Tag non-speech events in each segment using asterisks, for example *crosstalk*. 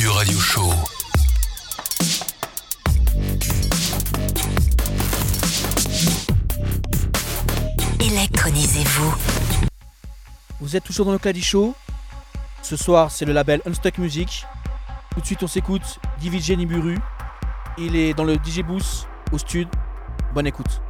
Culture Radio Show. Électronisez-vous. Vous êtes toujours dans le Clady Show? Ce soir, c'est le label Unstuck Music. Tout de suite, on s'écoute DJ Niburu. Il est dans le DJ Boost au stud. Bonne écoute.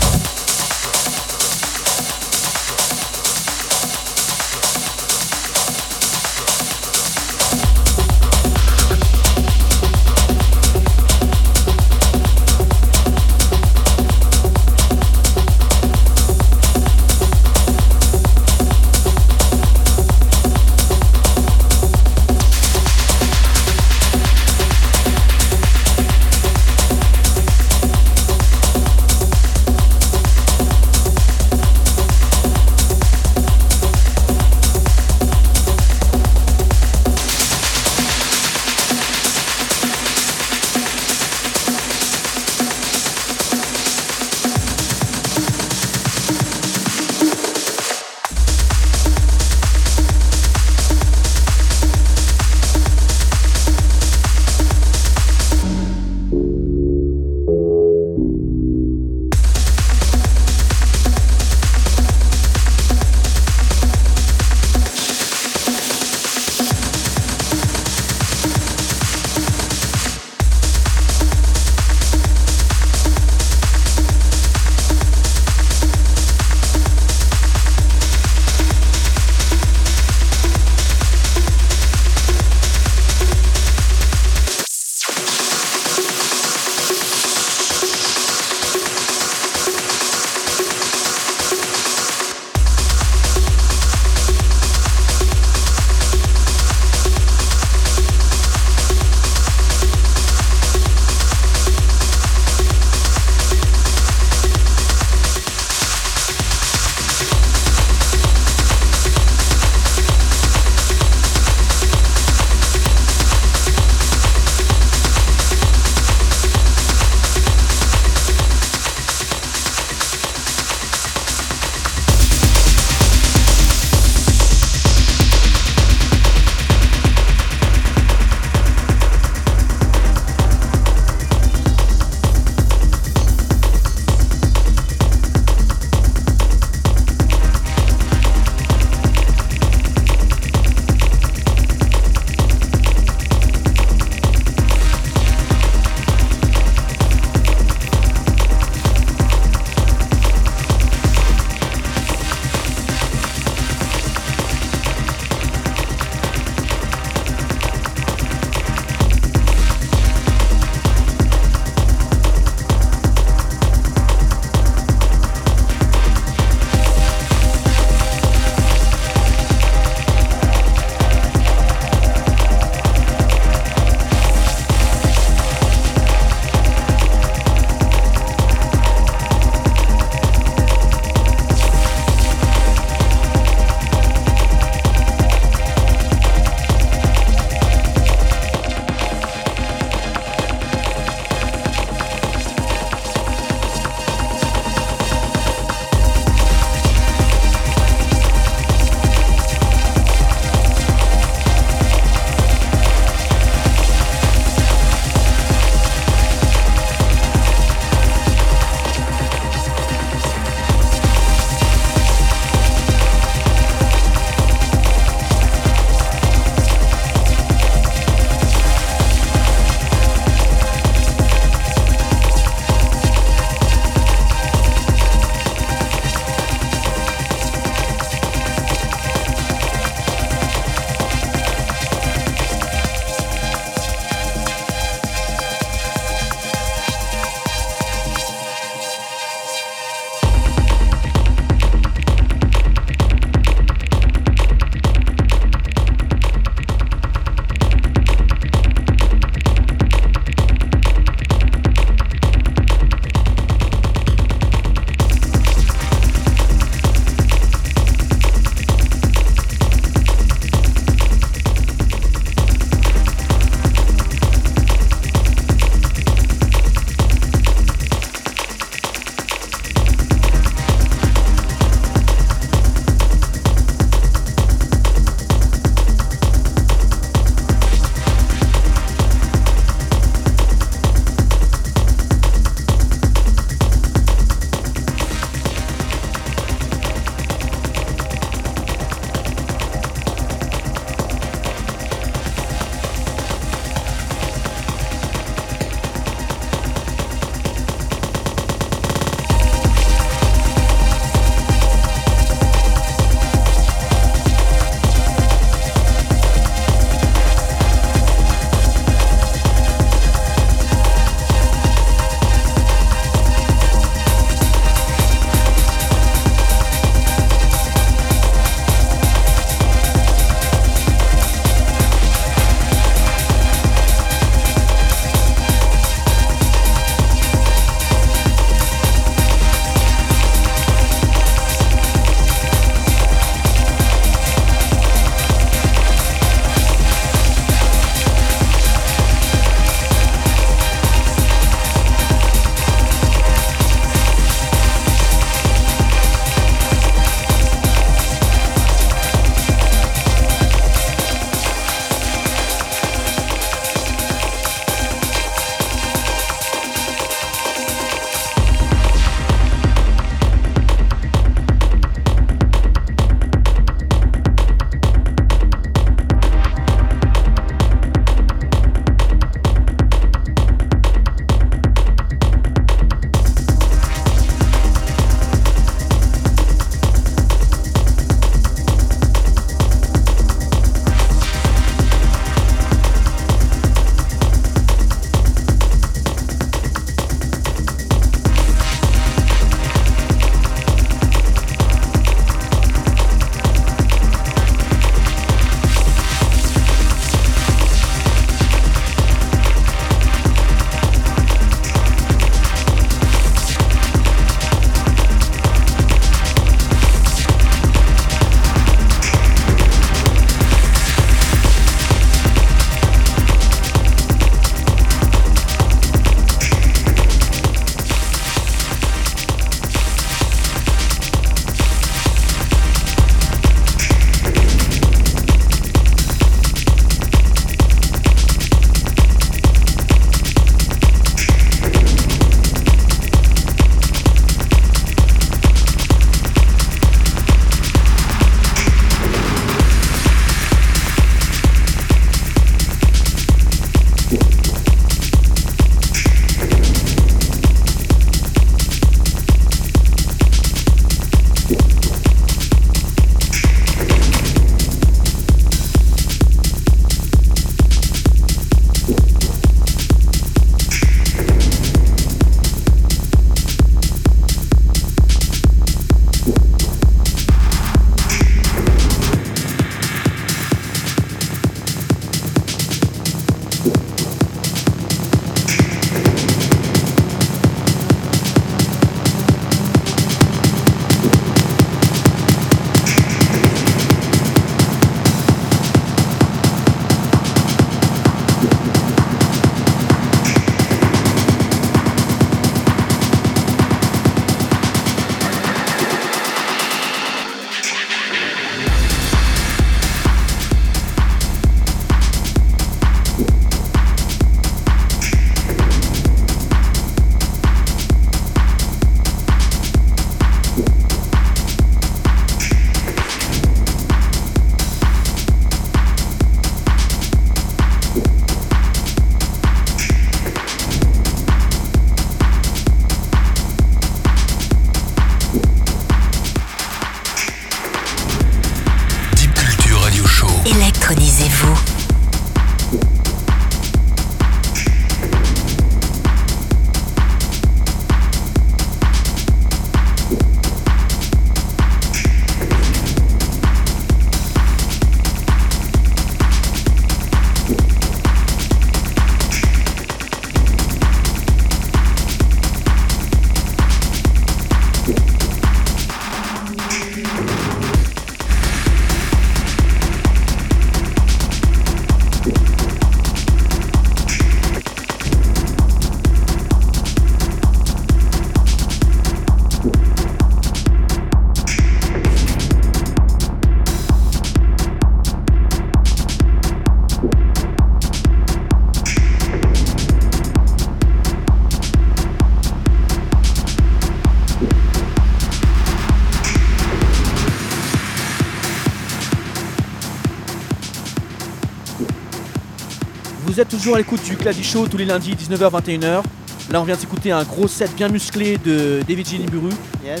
Toujours à l'écoute du Clady Show tous les lundis 19h-21h. Là on vient d'écouter un gros set bien musclé de David Giniburu Yes,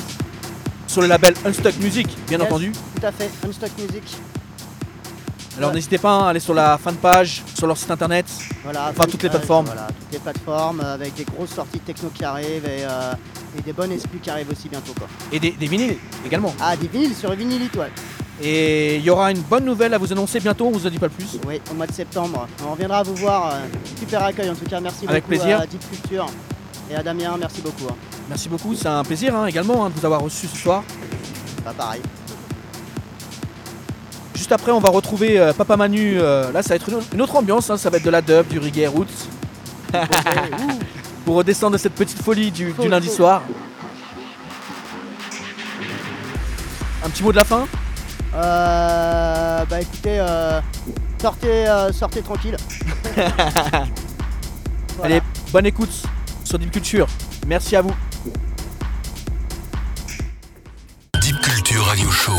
sur le label Unstuck Music, bien Yes. entendu. tout à fait. Unstock Music. Alors Ouais. n'hésitez pas à aller sur la fanpage, sur leur site internet. Voilà, Enfin, toutes les euh, plateformes. Voilà, toutes les plateformes euh, avec des grosses sorties techno qui arrivent et, euh, et des bonnes exclus qui arrivent aussi bientôt. Quoi. Et des, des vinyles également. Ah, des vinyles sur Vinylite, ouais. Et il y aura une bonne nouvelle à vous annoncer bientôt, on vous en dit pas plus. Oui, au mois de septembre. On reviendra vous voir. euh, super accueil en tout cas. Merci Avec beaucoup plaisir. à Deep Culture et à Damien. Merci beaucoup. hein. Merci beaucoup, c'est un plaisir hein, également hein, de vous avoir reçu ce soir. Pas pareil. Juste après, on va retrouver euh, Papa Manu. euh, là, ça va être une, une autre ambiance, hein, ça va être de la dub, du reggae roots. *laughs* Pour redescendre de cette petite folie du, lundi soir. Un petit mot de la fin? Euh, bah écoutez, euh, sortez, euh, sortez tranquille. *laughs* Voilà. Allez, bonne écoute sur Deep Culture. Merci à vous. Deep Culture Radio Show.